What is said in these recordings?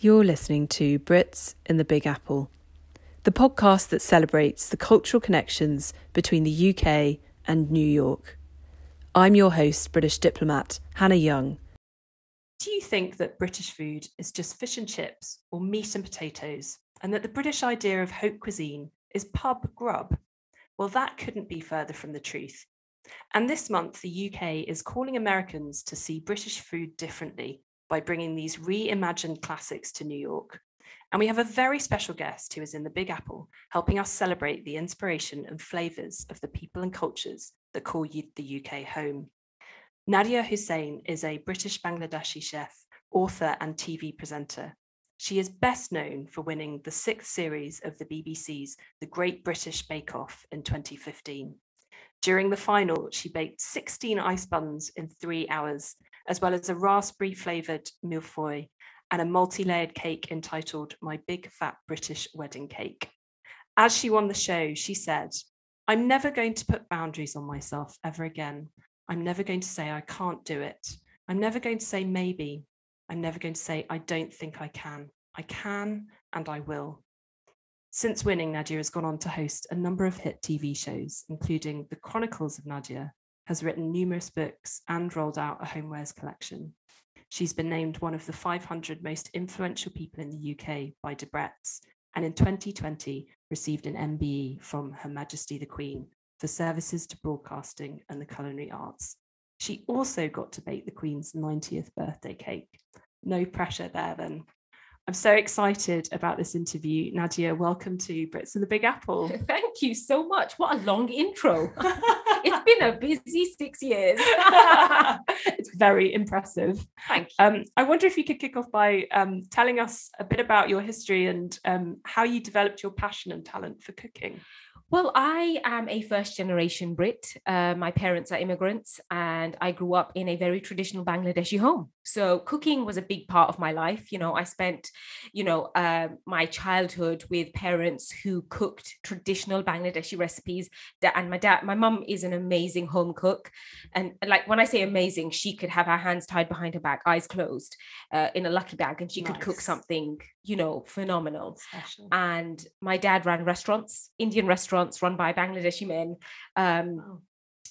You're listening to Brits in the Big Apple, the podcast that celebrates the cultural connections between the UK and New York. I'm your host, British diplomat Hannah Young. Do you think that British food is just fish and chips or meat and potatoes, and that the British idea of haute cuisine is pub grub? Well, that couldn't be further from the truth. And this month, the UK is calling Americans to see British food differently by bringing these reimagined classics to New York. And we have a very special guest who is in the Big Apple, helping us celebrate the inspiration and flavours of the people and cultures that call the UK home. Nadiya Hussain is a British Bangladeshi chef, author, and TV presenter. She is best known for winning the sixth series of the BBC's The Great British Bake Off in 2015. During the final, she baked 16 ice buns in three hours as well as a raspberry flavoured millefeuille and a multi layered cake entitled My Big Fat British Wedding Cake. As she won the show, she said, I'm never going to put boundaries on myself ever again. I'm never going to say I can't do it. I'm never going to say maybe. I'm never going to say I don't think I can. I can and I will. Since winning, Nadiya has gone on to host a number of hit TV shows, including The Chronicles of Nadiya, has written numerous books and rolled out a homewares collection. She's been named one of the 500 most influential people in the UK by Debrett's, and in 2020 received an MBE from Her Majesty the Queen for services to broadcasting and the culinary arts. She also got to bake the Queen's 90th birthday cake. No pressure there then. I'm so excited about this interview. Nadiya, welcome to Brits in the Big Apple. Thank you so much. What a long intro. it's been a busy six years. it's very impressive. Thank you. Um, I wonder if you could kick off by um, telling us a bit about your history and um, how you developed your passion and talent for cooking. Well, I am a first generation Brit. Uh, my parents are immigrants, and I grew up in a very traditional Bangladeshi home. So cooking was a big part of my life. You know, I spent, you know, uh, my childhood with parents who cooked traditional Bangladeshi recipes. And my dad, my mum is an amazing home cook, and like when I say amazing, she could have her hands tied behind her back, eyes closed, uh, in a lucky bag, and she nice. could cook something, you know, phenomenal. Special. And my dad ran restaurants, Indian restaurants run by Bangladeshi men. Um, oh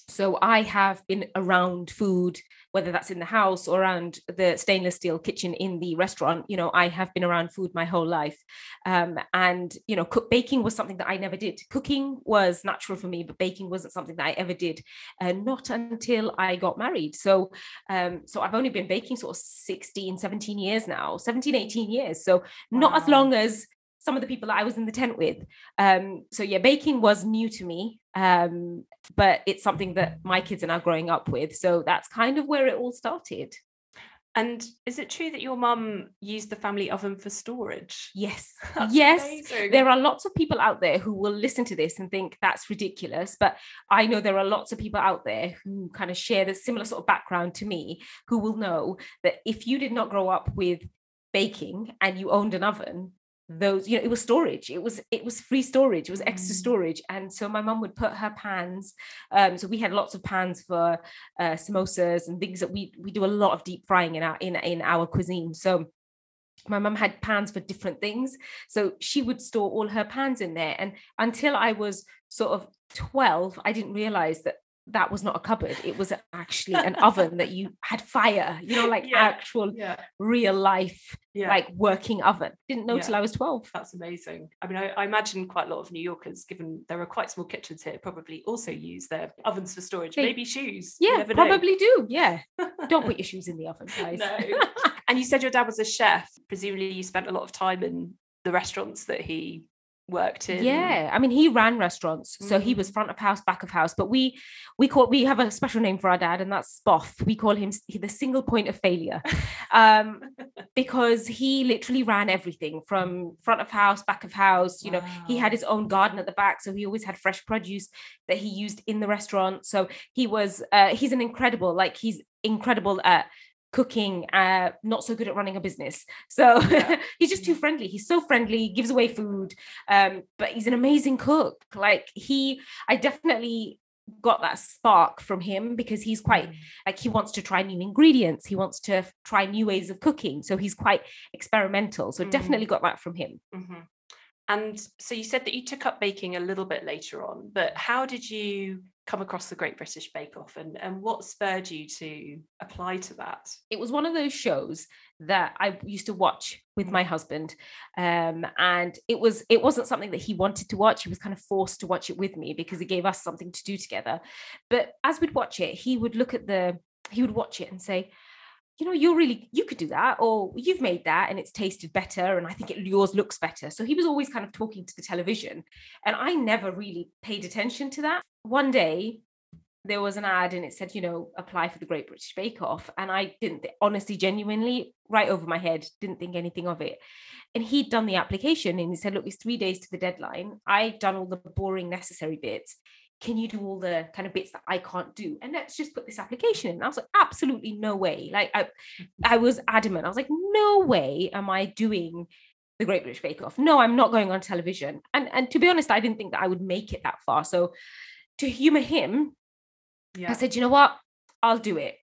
so I have been around food, whether that's in the house or around the stainless steel kitchen in the restaurant. You know, I have been around food my whole life, um, and you know, cook baking was something that I never did. Cooking was natural for me, but baking wasn't something that I ever did, uh, not until I got married. So, um, so I've only been baking sort of 16, 17 years now, 17, 18 years. So not wow. as long as some of the people that I was in the tent with. Um, so yeah, baking was new to me, um, but it's something that my kids are now growing up with. So that's kind of where it all started. And is it true that your mum used the family oven for storage? Yes. yes. Amazing. There are lots of people out there who will listen to this and think that's ridiculous. But I know there are lots of people out there who kind of share the similar sort of background to me who will know that if you did not grow up with baking and you owned an oven, those you know it was storage. It was it was free storage. It was extra mm. storage. And so my mum would put her pans um so we had lots of pans for uh samosas and things that we we do a lot of deep frying in our in in our cuisine. So my mum had pans for different things. So she would store all her pans in there. And until i was sort of 12 i didn't realize that that was not a cupboard it was actually an oven that you had fire you know like yeah, actual yeah. real life yeah. like working oven didn't know till i was 12 that's amazing i mean I, I, imagine quite a lot of new yorkers given there are quite small kitchens here probably also use their ovens for storage they, maybe shoes yeah probably know. do yeah don't put your shoes in the oven guys no. and you said your dad was a chef presumably you spent a lot of time in the restaurants that he worked in yeah i mean he ran restaurants so mm. he was mm. front of house back of house but we we call we have a special name for our dad and that's spoff we call him the single point of failure um because he literally ran everything from front of house back of house you wow. know he had his own garden at the back so he always had fresh produce that he used in the restaurant so he was uh he's an incredible like he's incredible at cooking uh not so good at running a business. So yeah. he's just too friendly. He's so friendly. Gives away food um but he's an amazing cook. Like he i definitely got that spark from him because he's quite Mm. like he wants to try new ingredients. He wants to try new ways of cooking. So he's quite experimental. So Mm. definitely got that from him. Mhm. And so you said that you took up baking a little bit later on, but how did you come across the Great British Bake Off and, and what spurred you to apply to that? it was one of those shows that I used to watch with my husband um, and it was it wasn't something that he wanted to watch he was kind of forced to watch it with me because it gave us something to do together but as we'd watch it he would look at the he would watch it and say you know you're really you could do that or you've made that and it's tasted better and i think it, yours looks better so he was always kind of talking to the television and i never really paid attention to that one day there was an ad and it said, you know, apply for the Great British Bake Off. And I didn't, honestly, genuinely, right over my head, didn't think anything of it. And he'd done the application and he said, look, it's three days to the deadline. I've done all the boring, necessary bits. Can you do all the kind of bits that I can't do? And let's just put this application in. And I was like, absolutely no way. Like, I, I was adamant. I was like, no way am I doing the Great British Bake Off. No, I'm not going on television. And and to be honest, I didn't think that I would make it that far. So to humor him, Yeah. I said, you know what? I'll do it.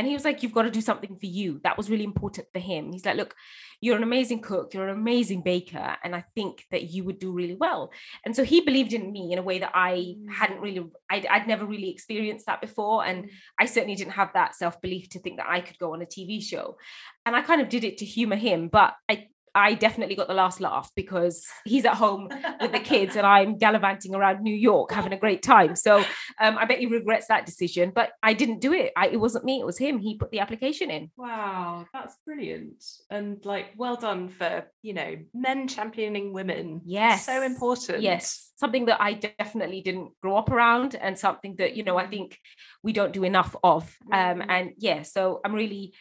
And he was like, you've got to do something for you. That was really important for him. He's like, look, you're an amazing cook, you're an amazing baker, and I think that you would do really well. And so he believed in me in a way that I hadn't really, I'd, I'd never really experienced that before. And Mm. I certainly didn't have that self belief to think that I could go on a TV show. And I kind of did it to humor him, but I, I definitely got the last laugh because he's at home with the kids and I'm gallivanting around New York having a great time. So um, I bet he regrets that decision, but I didn't do it. I, it wasn't me, it was him. He put the application in. Wow, that's brilliant. And like, well done for, you know, men championing women. Yes. So important. Yes, something that I definitely didn't grow up around and something that, you know, I Mm. think we don't do enough of. Um, Mm. and yeah, so I'm really,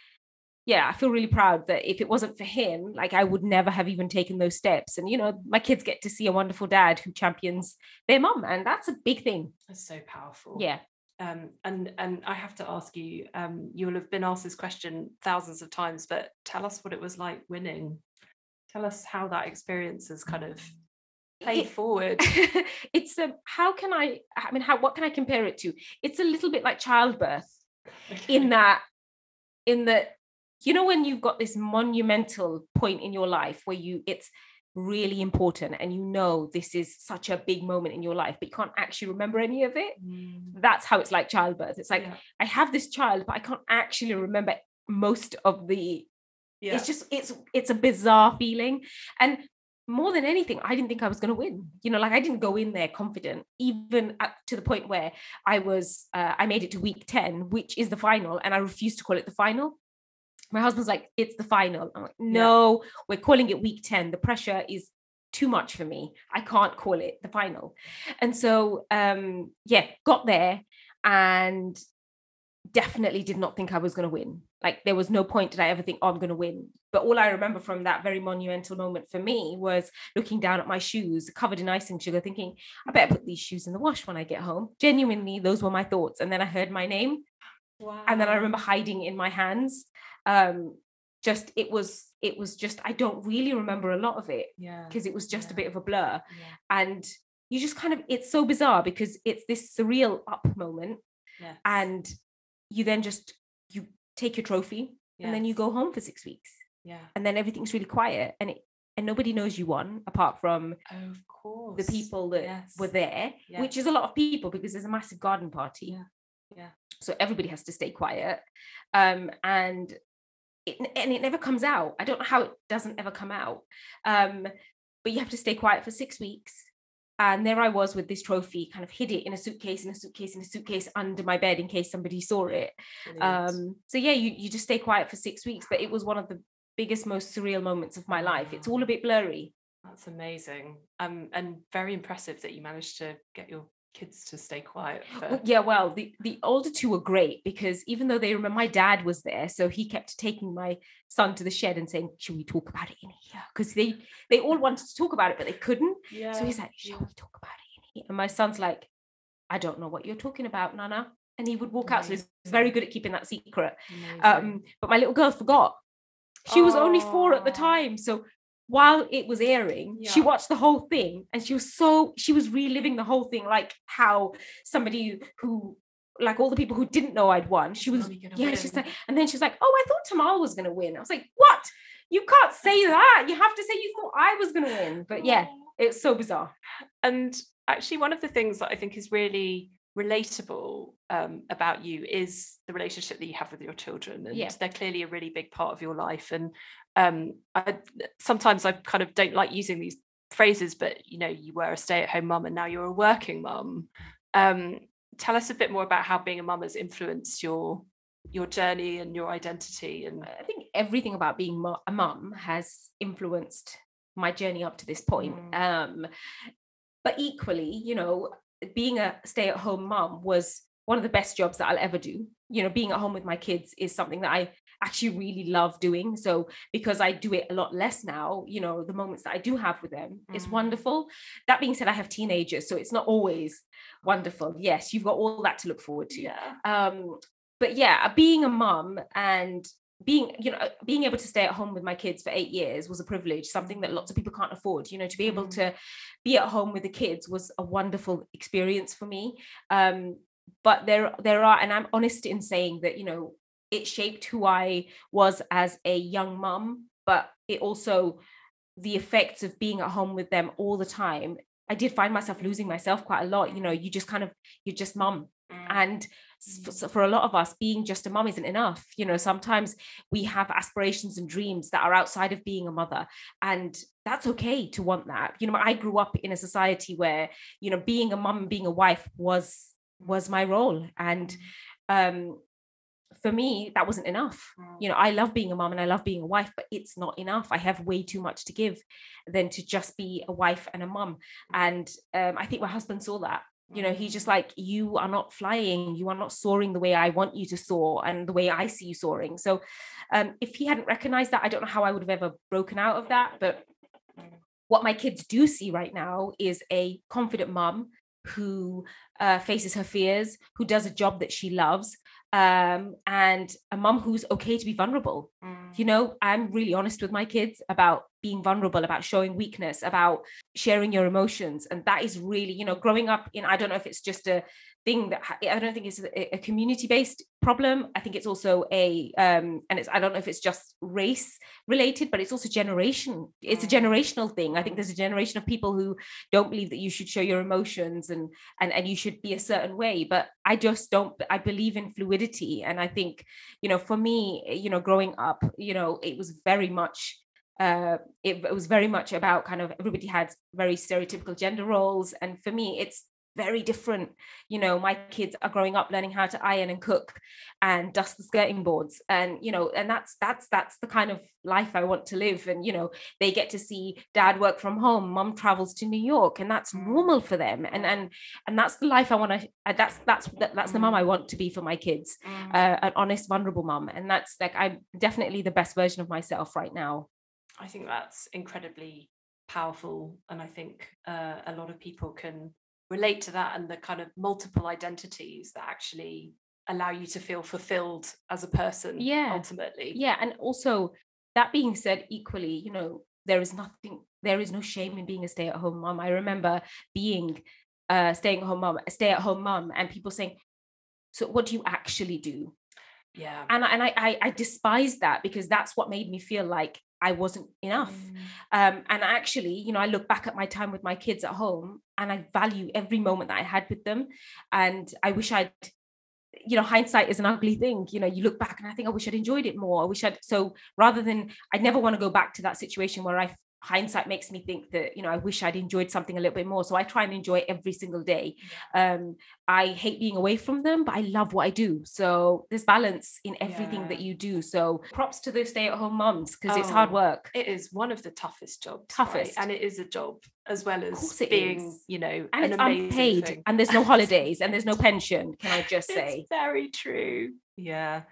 yeah, I feel really proud that if it wasn't for him, like I would never have even taken those steps. And, you know, my kids get to see a wonderful dad who champions their mom, and that's a big thing. That's so powerful. Yeah. Um, and and I have to ask you, um, you'll have been asked this question thousands of times, but tell us what it was like winning. Tell us how that experience has kind of played It- forward. it's a how can I I mean how what can I compare it to? It's a little bit like childbirth in that in that you know when you've got this monumental point in your life where you it's really important and you know this is such a big moment in your life but you can't actually remember any of it? Mm, that's how it's like childbirth. It's like yeah, i have this child but i can't actually remember most of the yeah. it's just it's it's a bizarre feeling. And more than anything i didn't think i was going to win. You know like i didn't go in there confident even at, to the point where i was uh, i made it to week 10 which is the final and i refused to call it the final my husband's like it's the final i'm like no we're calling it week 10 the pressure is too much for me i can't call it the final and so um yeah got there and definitely did not think I was going to win. Like there was no point did I ever think, oh, I'm going to win. But all I remember from that very monumental moment for me was looking down at my shoes covered in icing sugar, thinking, I better put these shoes in the wash when I get home. Genuinely, those were my thoughts. And then I heard my name, wow. and then I remember hiding in my hands. Um, just it was it was just I don't really remember a lot of it yeah, because it was just a bit of a blur yeah, and you just kind of it's so bizarre because it's this surreal up moment yes, and you then just you take your trophy and then you go home for six weeks yeah. and then everything's really quiet and it and nobody knows you won apart from of course. the people that yes. were there which is a lot of people because there's a massive garden party Yeah, yeah. so everybody has to stay quiet um and it, and it never comes out. I don't know how it doesn't ever come out. Um but you have to stay quiet for six weeks. And there i was with this trophy kind of hid it in a suitcase in a suitcase in a suitcase under my bed in case somebody saw it. Um so yeah you, you just stay quiet for six weeks but it was one of the biggest most surreal moments of my life. It's all a bit blurry. That's amazing. Um, and very impressive that you managed to get your kids to stay quiet. For, yeah well the the older two were great because even though they remember my dad was there so he kept taking my son to the shed and saying should we talk about it in here? Because they they all wanted to talk about it but they couldn't. Yeah. so he's like shall we talk about it in here? And my son's like i don't know what you're talking about nana. And he would walk out so he's very good at keeping that secret. Amazing. um but my little girl forgot. She was only four at the time so while it was airing, she watched the whole thing and she was so she was reliving the whole thing, like how somebody who like all the people who didn't know I'd won, she was yeah, she's win? like, and then she's like, Oh, I thought Tamal was gonna win. I was like, What? You can't say that. You have to say you thought I was gonna win. But yeah, it's so bizarre. And actually, one of the things that I think is really relatable um, about you is the relationship that you have with your children, and Yeah. they're clearly a really big part of your life. And um, I, sometimes I kind of don't like using these phrases, but you know, you were a stay-at-home mum, and now you're a working mum. Um, tell us a bit more about how being a mum has influenced your your journey and your identity. And I think everything about being a mum has influenced my journey up to this point. Mm. Um, but equally, you know, being a stay-at-home mom was one of the best jobs that I'll ever do. You know, being at home with my kids is something that I actually really love doing. So because I do it a lot less now, you know, the moments that I do have with them is Mm. wonderful. That being said, I have teenagers, so it's not always wonderful. Yes, you've got all that to look forward to yeah, um but yeah being a mom and being you know being able to stay at home with my kids for eight years was a privilege something that lots of people can't afford you know to be able Mm. to be at home with the kids was a wonderful experience for me um but there there are and i'm honest in saying that you know it shaped who i was as a young mum but it also the effects of being at home with them all the time i did find myself losing myself quite a lot you know you just kind of you're just mum. And s- f- so for a lot of us being just a mum isn't enough. You know sometimes we have aspirations and dreams that are outside of being a mother and that's okay to want that. You know i grew up in a society where you know being a mum and being a wife was was my role. And um for me that wasn't enough. You know i love being a mom and i love being a wife but it's not enough. I have way too much to give than to just be a wife and a mum. And um, i think my husband saw that you know he's just like you are not flying. You are not soaring the way i want you to soar and the way i see you soaring. So um, if he hadn't recognized that i don't know how i would have ever broken out of that but what my kids do see right now is a confident mum who uh, faces her fears who does a job that she loves um, and a mum who's okay to be vulnerable. Mm. you know i'm really honest with my kids about being vulnerable about showing weakness about sharing your emotions. And that is really you know growing up in i don't know if it's just a thing that i don't think it's a, a community based problem. I think it's also a um and it's i don't know if it's just race related but it's also generation it's a Mm. generational thing. I think there's a generation of people who don't believe that you should show your emotions and and and you should be a certain way. But i just don't i believe in fluidity. And i think you know for me you know growing up you know it was very much uh it, it was very much about kind of everybody had very stereotypical gender roles and for me it's very different. You know my kids are growing up learning how to iron and cook and dust the skirting boards and you know and that's that's that's the kind of life i want to live and you know they get to see dad work from home mom travels to new york and that's normal for them and and and that's the life i want to that's that's that, that's the mom i want to be for my kids Mm. uh, an honest vulnerable mom and that's like i'm definitely the best version of myself right now I think that's incredibly powerful. And I think uh, a lot of people can relate to that and the kind of multiple identities that actually allow you to feel fulfilled as a person Yeah. ultimately. yeah and also that being said equally you know there is nothing there is no shame in being a stay-at-home mom i remember being a staying home mom a stay-at-home mom and people saying so what do you actually do Yeah. and, and I, I i despise that because that's what made me feel like i wasn't enough. Mm. um, and actually you know i look back at my time with my kids at home and i value every moment that i had with them. And i wish i'd you know hindsight is an ugly thing. You know you look back and i think i wish i'd enjoyed it more. I wish i'd so rather than i'd never want to go back to that situation where i hindsight makes me think that you know i wish i'd enjoyed something a little bit more so i try and enjoy every single day um i hate being away from them but i love what i do so there's balance in everything that you do so props to those stay-at-home moms because it's hard Oh, work It is one of the toughest jobs. right? Toughest. And it is a job as well as being, is. you know, and an it's amazing unpaid thing. and there's no holidays and there's no pension can i just say It's very true. Yeah.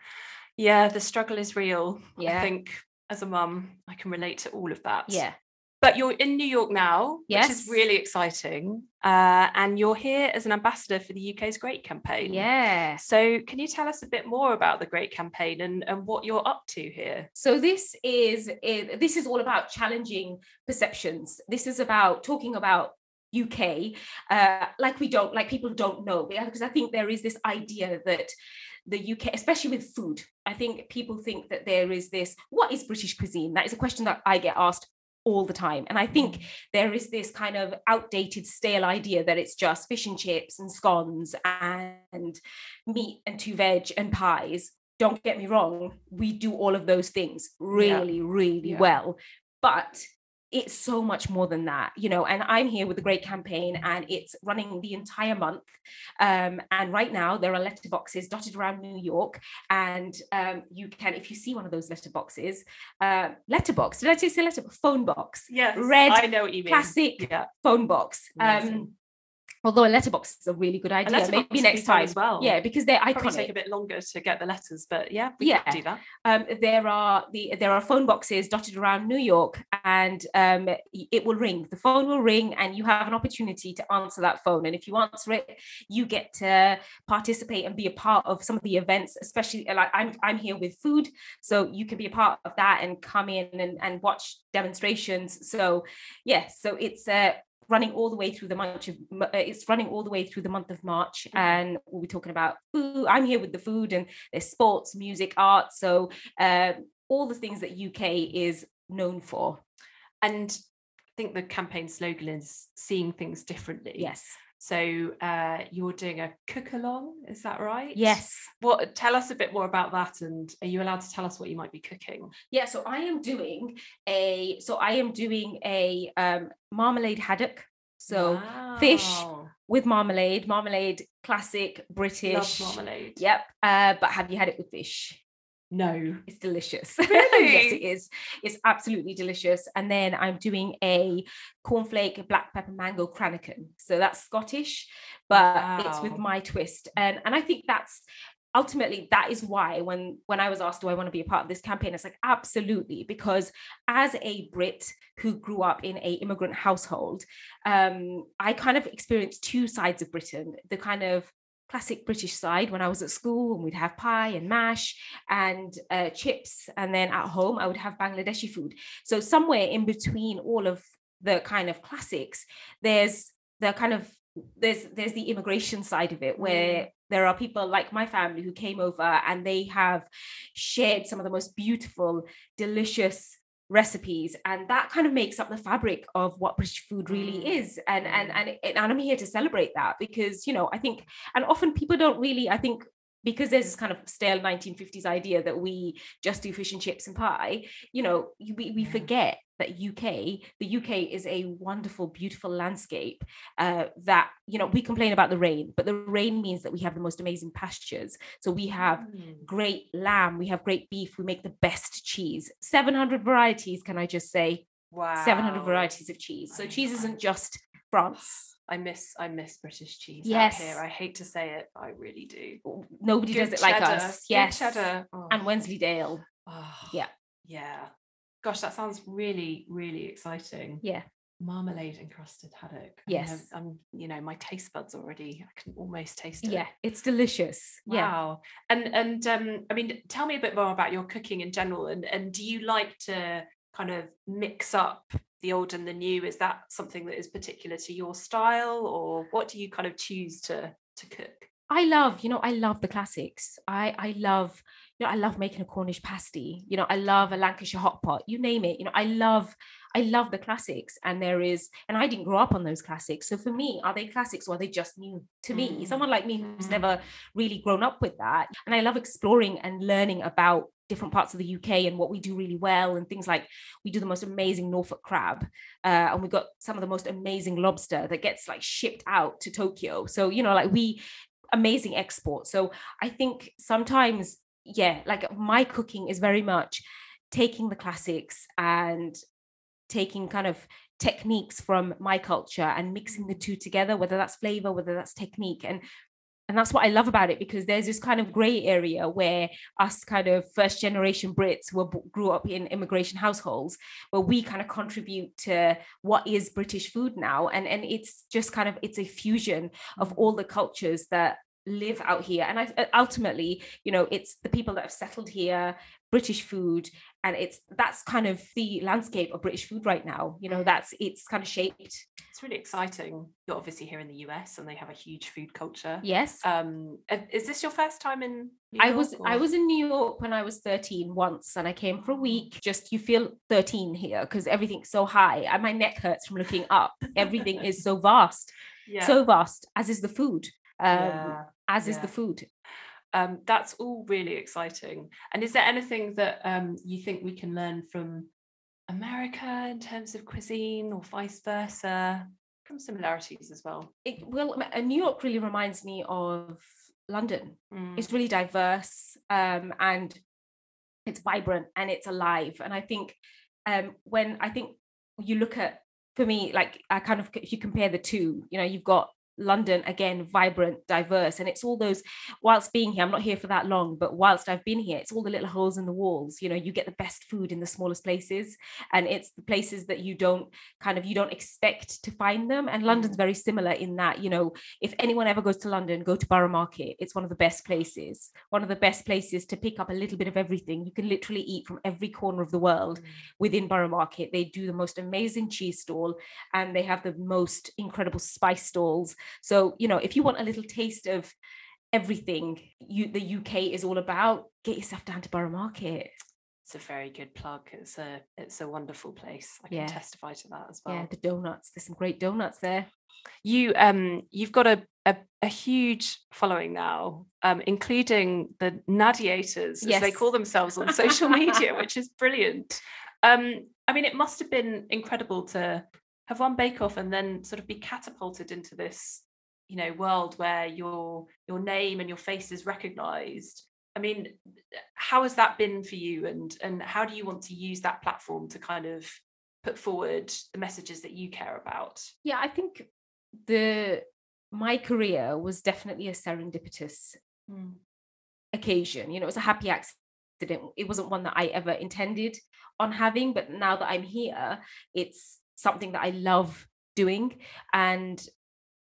Yeah, the struggle is real. I Yeah. think as a mum, I can relate to all of that. yeah but you're in New York now, Yes. which is really exciting. Uh, and you're here as an ambassador for the UK's Great campaign. Yeah. So, can you tell us a bit more about the Great campaign and, and what you're up to here? So this is i- this is all about challenging perceptions. This is about talking about UK uh, like we don't like people don't know because I think there is this idea that the UK, especially with food, I think people think that there is this what is British cuisine? That is a question that I get asked all the time. And I think mm. there is this kind of outdated, stale idea that it's just fish and chips and scones and meat and two veg and pies. Don't get me wrong, we do all of those things really, really Yeah. well. But it's so much more than that, you know. And I'm here with the Great Campaign, and it's running the entire month. Um, and right now, there are letterboxes dotted around New York, and um, you can, if you see one of those letterboxes, uh, letterbox. Did I just say letter? Phone box Yes, Red I know what you mean. classic Yeah, phone box. Um, although a letterbox is a really good idea. Maybe next time as well. Yeah, because they're Probably iconic. take a bit longer to get the letters, but yeah, we Yeah. can do that. um, there are the there are phone boxes dotted around New York, and um, it will ring. The phone will ring, and you have an opportunity to answer that phone. And if you answer it, you get to participate and be a part of some of the events. Especially uh, like I'm I'm here with food, so you can be a part of that and come in and, and watch demonstrations. So yeah, so it's uh, running all the way through the month of uh, it's running all the way through the month of March and we'll be talking about food. I'm here with the food and there's sports music art so um, all the things that UK is known for. And I think the campaign slogan is seeing things differently. yes So uh, you're doing a cook along, is that right? yes What? Tell us a bit more about that, and are you allowed to tell us what you might be cooking? yeah so I am doing a so I am doing a um, marmalade haddock so fish, with marmalade marmalade classic British. Love British marmalade. yep uh, but have you had it with fish No. It's delicious. Really? yes, it is. It's absolutely delicious. And then I'm doing a cornflake black pepper mango cranachan. So that's Scottish, but it's with my twist. And and I think that's ultimately that is why when when I was asked, do I want to be a part of this campaign? It's like absolutely, because as a Brit who grew up in a immigrant household, um, I kind of experienced two sides of Britain. The kind of classic British side when I was at school and we'd have pie and mash and uh, chips. And then at home, I would have Bangladeshi food. So, somewhere in between all of the kind of classics, there's the kind of there's there's the immigration side of it where there are people like my family who came over and they have shared some of the most beautiful delicious recipes and that kind of makes up the fabric of what british food really Mm. is and and Mm. and, and i'm here to celebrate that because you know i think and often people don't really i think because there's this kind of stale 1950s idea that we just do fish and chips and pie you know we, we forget that uk the uk is a wonderful beautiful landscape uh, that you know we complain about the rain but the rain means that we have the most amazing pastures so we have Mm. great lamb we have great beef we make the best cheese 700 varieties can i just say Wow. 700 varieties of cheese so cheese isn't just france I miss I miss British cheese Yes. here. I hate to say it, but I really do. nobody Good does it like cheddar, us good yes cheddar. Oh. and wensleydale Oh, Yeah. Yeah. Gosh, that sounds really, really exciting. yeah Marmalade encrusted haddock. I mean, I'm- Yes. I'm, you know, my taste buds already. I can almost taste it. yeah it's delicious yeah Wow. And and um, I mean, tell me a bit more about your cooking in general. And and do you like to kind of mix up the old and the new? Is that something that is particular to your style, or what do you kind of choose to to cook? I love, you know, I love the classics. I I love, you know, I love making a Cornish pasty. You know, I love a Lancashire hot pot. You name it. You know, I love, I love the classics. And there is, and I didn't grow up on those classics. So for me, are they classics or are they just new to me? Mm. Someone like me who's Mm. never really grown up with that. And I love exploring and learning about different parts of the UK and what we do really well and things like we do the most amazing Norfolk crab uh, and we got some of the most amazing lobster that gets like shipped out to Tokyo. So you know, like we amazing export. So I think sometimes, yeah, like my cooking is very much taking the classics and taking kind of techniques from my culture and mixing the two together, whether that's flavor, whether that's technique. And and that's what I love about it because there's this kind of gray area where us kind of first generation Brits who grew up in immigration households, where we kind of contribute to what is British food now, and and it's just kind of it's a fusion of mm. all the cultures that live out here. And I ultimately you know it's the people that have settled here British food and it's that's kind of the landscape of British food right now. You know that's it's kind of shaped. It's really exciting. You're obviously here in the US and they have a huge food culture. Yes. Um is this your first time in New I was or? I was in New York when I was 13 once and I came for a week. Just you feel 13 here because everything's so high and my neck hurts from looking up. Everything is so vast. Yeah. so vast as is the food yeah as yeah. is the food. Um, that's all really exciting. And is there anything that um, you think we can learn from America in terms of cuisine or vice versa? Some similarities as well. It, well, New York really reminds me of London. Mm. It's really diverse um, and it's vibrant and it's alive. And I think um, when I think you look at, for me, like I kind of, if you compare the two, you know, you've got London again vibrant diverse and it's all those whilst being here I'm not here for that long but whilst I've been here it's all the little holes in the walls you know you get the best food in the smallest places and it's the places that you don't kind of you don't expect to find them and London's mm. very similar in that you know if anyone ever goes to London go to Borough Market it's one of the best places one of the best places to pick up a little bit of everything you can literally eat from every corner of the world mm. within Borough Market they do the most amazing cheese stall and they have the most incredible spice stalls so, you know, if you want a little taste of everything you the UK is all about, get yourself down to Borough Market. It's a very good plug. It's a it's a wonderful place. I can yeah. testify to that as well. Yeah, the donuts. There's some great donuts there. You um you've got a a, a huge following now, um, including the Nadiators, as yes. they call themselves on social media, which is brilliant. Um, I mean, it must have been incredible to have won Bake Off and then sort of be catapulted into this you know world where your your name and your face is recognized. I mean how has that been for you? And and how do you want to use that platform to kind of put forward the messages that you care about? Yeah i think the my career was definitely a serendipitous mm. occasion. You know it was a happy accident. It wasn't one that i ever intended on having but now that i'm here it's something that i love doing and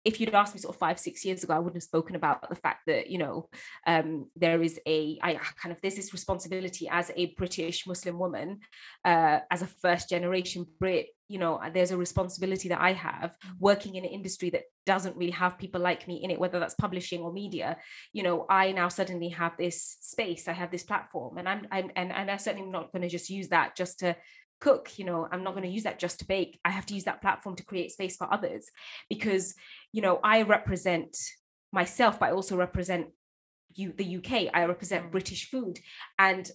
if you'd asked me sort of five six years ago i wouldn't have spoken about the fact that you know um, there is a I kind of there's this responsibility as a british muslim woman uh, as a first generation brit you know there's a responsibility that i have mm. working in an industry that doesn't really have people like me in it whether that's publishing or media you know i now suddenly have this space i have this platform and i'm, I'm and, and i'm certainly not going to just use that just to cook you know i'm not going to use that just to bake i have to use that platform to create space for others because you know i represent myself but i also represent you the uk i represent mm. british food and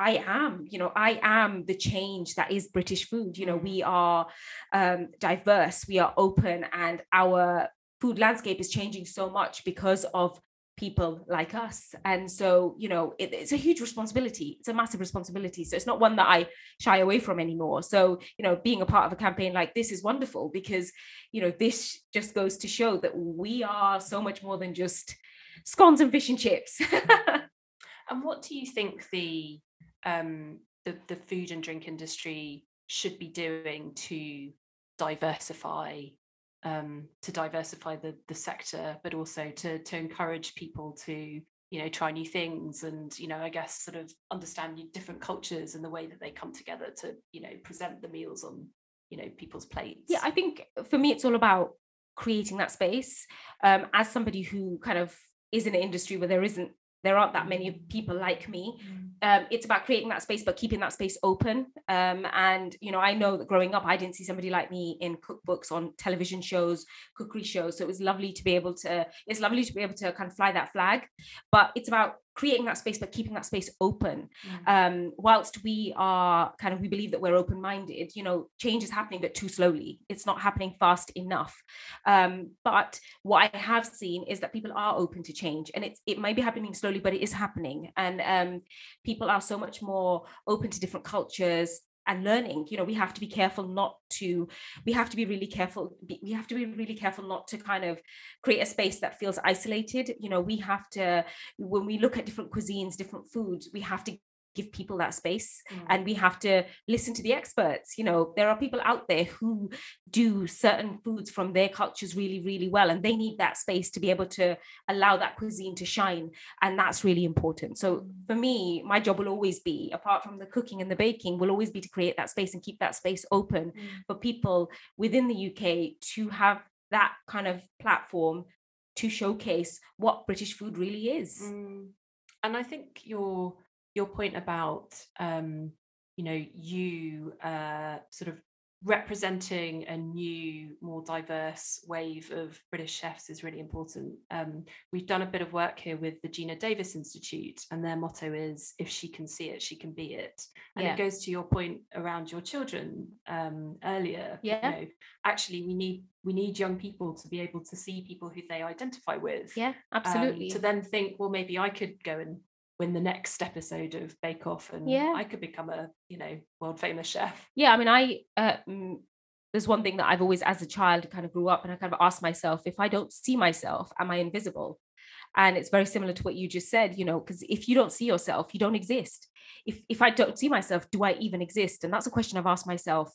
I am, you know, I am the change that is British food. You know, we mm. are um, diverse, we are open, and our food landscape is changing so much because of people like us. And so you know it, it's a huge responsibility. It's a massive responsibility. So it's not one that i shy away from anymore. So you know being a part of a campaign like this is wonderful because you know this just goes to show that we are so much more than just scones and fish and chips. And what do you think the um the, the food and drink industry should be doing to diversify um, to diversify the the sector, but also to to encourage people to you know try new things and you know I guess sort of understand different cultures and the way that they come together to you know present the meals on you know people's plates. Yeah, I think for me it's all about creating that space. Um, as somebody who kind of is in an industry where there isn't there aren't that many people like me mm. Um, it's about creating that space but keeping that space open. Um, and you know i know that growing up i didn't see somebody like me in cookbooks on television shows cookery shows. So it was lovely to be able to it's lovely to be able to kind of fly that flag. But it's about creating that space but keeping that space open. Mm. um, whilst we are kind of we believe that we're open minded you know change is happening but too slowly. It's not happening fast enough. Um, but what i have seen is that people are open to change and it's it may be happening slowly but it is happening. And um, people are so much more open to different cultures and learning you know we have to be careful not to we have to be really careful we have to be really careful not to kind of create a space that feels isolated. You know we have to when we look at different cuisines different foods we have to give people that space mm. and we have to listen to the experts you know there are people out there who do certain foods from their cultures really really well and they need that space to be able to allow that cuisine to shine and that's really important so mm. for me my job will always be apart from the cooking and the baking will always be to create that space and keep that space open mm. for people within the UK to have that kind of platform to showcase what British food really is. Mm. And I think your your point about um, you know you uh, sort of representing a new, more diverse wave of British chefs is really important. Um, we've done a bit of work here with the Geena Davis Institute, and their motto is "If she can see it, she can be it." And yeah. it goes to your point around your children um, earlier. Yeah, you know, actually, we need we need young people to be able to see people who they identify with. Yeah, absolutely. Um, to then think, well, maybe I could go and win the next episode of Bake Off, and yeah. I could become a you know world famous chef. Yeah, I mean, I uh, mm, there's one thing that I've always, as a child, kind of grew up, and I kind of asked myself, if I don't see myself, am I invisible? And it's very similar to what you just said, you know, because if you don't see yourself, you don't exist. If if I don't see myself, do I even exist? And that's a question I've asked myself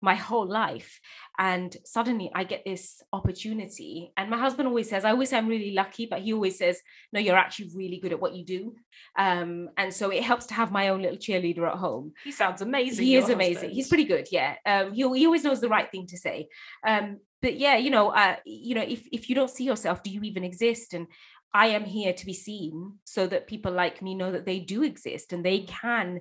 my whole life and suddenly i get this opportunity. And my husband always says i always say i'm really lucky but he always says no you're actually really good at what you do. Um, and so it helps to have my own little cheerleader at home. He sounds amazing he is amazing. He's pretty good yeah. Um, he, he always knows the right thing to say. Um, but yeah you know uh, you know if, if you don't see yourself do you even exist? And I am here to be seen so that people like me know that they do exist and they can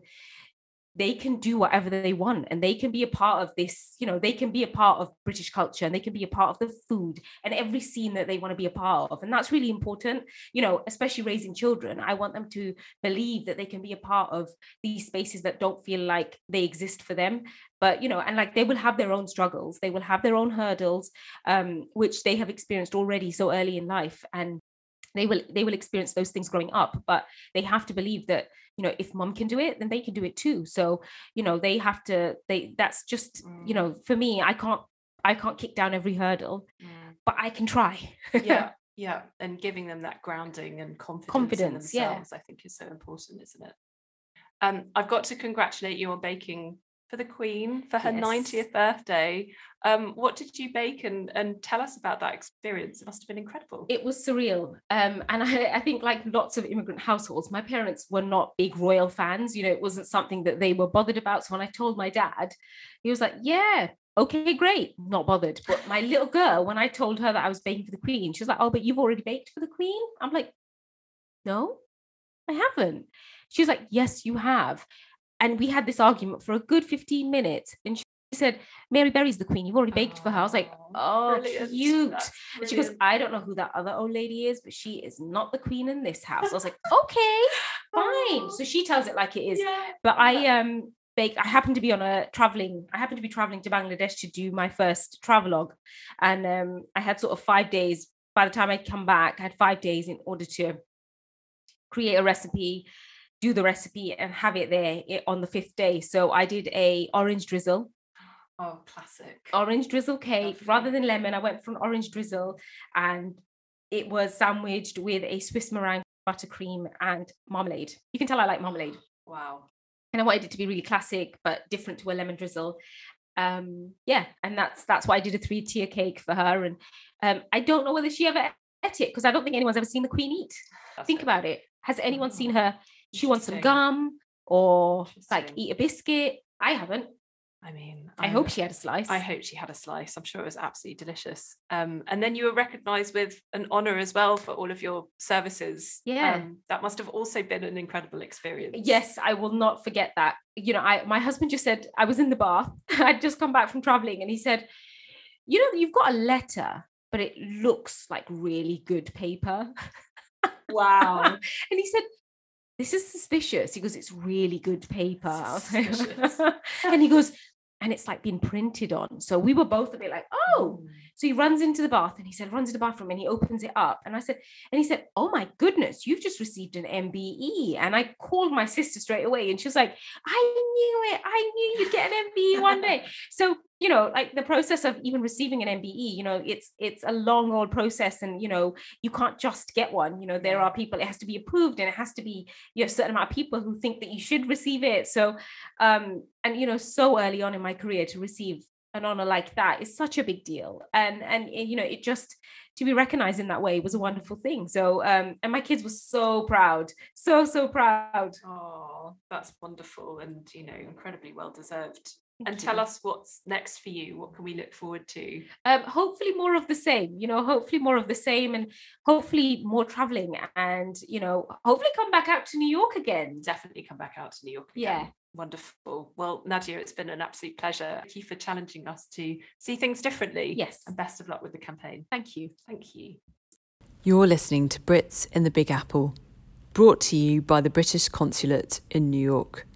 they can do whatever they want and they can be a part of this you know they can be a part of british culture and they can be a part of the food and every scene that they want to be a part of and that's really important you know especially raising children. I want them to believe that they can be a part of these spaces that don't feel like they exist for them but you know and like they will have their own struggles they will have their own hurdles um, which they have experienced already so early in life and they will they will experience those things growing up but they have to believe that you know if mom can do it then they can do it too so you know they have to they that's just mm. you know for me i can't i can't kick down every hurdle mm. but i can try yeah yeah and giving them that grounding and confidence, confidence in themselves yeah. i think is so important isn't it um, I've got to congratulate you on baking for the Queen for her yes. 90th birthday. Um, what did you bake and, and tell us about that experience? It must have been incredible. It was surreal. Um, and I, I think, like lots of immigrant households, my parents were not big royal fans. You know, it wasn't something that they were bothered about. So when I told my dad, he was like, Yeah, okay, great, not bothered. But my little girl, when I told her that I was baking for the Queen, she was like, Oh, but you've already baked for the Queen? I'm like, No, I haven't. She was like, Yes, you have. And we had this argument for a good 15 minutes. And she said, Mary Berry's the queen. You've already baked for her. I was like, oh, cute. She goes, I don't know who that other old lady is, but she is not the queen in this house. I was like, okay, fine. So she tells it like it is. Yeah. But I um baked, I happened to be on a traveling, I happened to be traveling to Bangladesh to do my first travelogue. And um, I had sort of five days. By the time I come back, I had five days in order to create a recipe do the recipe and have it there on the fifth day. So I did a orange drizzle. Oh, classic. Orange drizzle cake. Lovely. Rather than lemon, I went for an orange drizzle and it was sandwiched with a Swiss meringue buttercream and marmalade. You can tell I like marmalade. Wow. And I wanted it to be really classic, but different to a lemon drizzle. Um, yeah, and that's that's why I did a three tier cake for her. And um, I don't know whether she ever ate it because I don't think anyone's ever seen the Queen eat. That's Think it. about it. Has anyone seen her she wants some gum or like eat a biscuit. I haven't. I mean, I, I hope she had a slice. I hope she had a slice. I'm sure it was absolutely delicious. Um, and then you were recognised with an honour as well for all of your services. Yeah, um, that must have also been an incredible experience. Yes, I will not forget that. You know, I my husband just said I was in the bath. I'd just come back from travelling, and he said, "You know, you've got a letter, but it looks like really good paper." Wow. and he said, this is suspicious. He goes, it's really good paper. and he goes, and it's like been printed on. So we were both a bit like, oh. Mm. So he runs into the bath and he said, runs to the bathroom and he opens it up. And I said, and he said, Oh my goodness, you've just received an MBE. And I called my sister straight away and she was like, I knew it. I knew you'd get an MBE one day. So, you know, like the process of even receiving an MBE, you know, it's it's a long old process. And, you know, you can't just get one. You know, there are people, it has to be approved and it has to be, you know, a certain amount of people who think that you should receive it. So um, and you know, so early on in my career to receive an honor like that is such a big deal. And and you know it just to be recognized in that way was a wonderful thing. So um and my kids were so proud so so proud. Oh that's wonderful and you know incredibly well deserved. Thank and tell us what's next for you. What can we look forward to? Um hopefully more of the same you know hopefully more of the same and hopefully more traveling and you know hopefully come back out to new york again. Definitely come back out to new york Yeah. Again. wonderful well nadiya it's been an absolute pleasure thank you for challenging us to see things differently Yes. and best of luck with the campaign thank you thank you You're listening to Brits in the Big Apple, brought to you by the British Consulate in New York.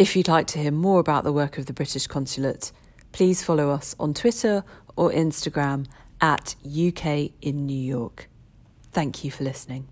If you'd like to hear more about the work of the British Consulate, please follow us on Twitter or Instagram at UK in New York. Thank you for listening.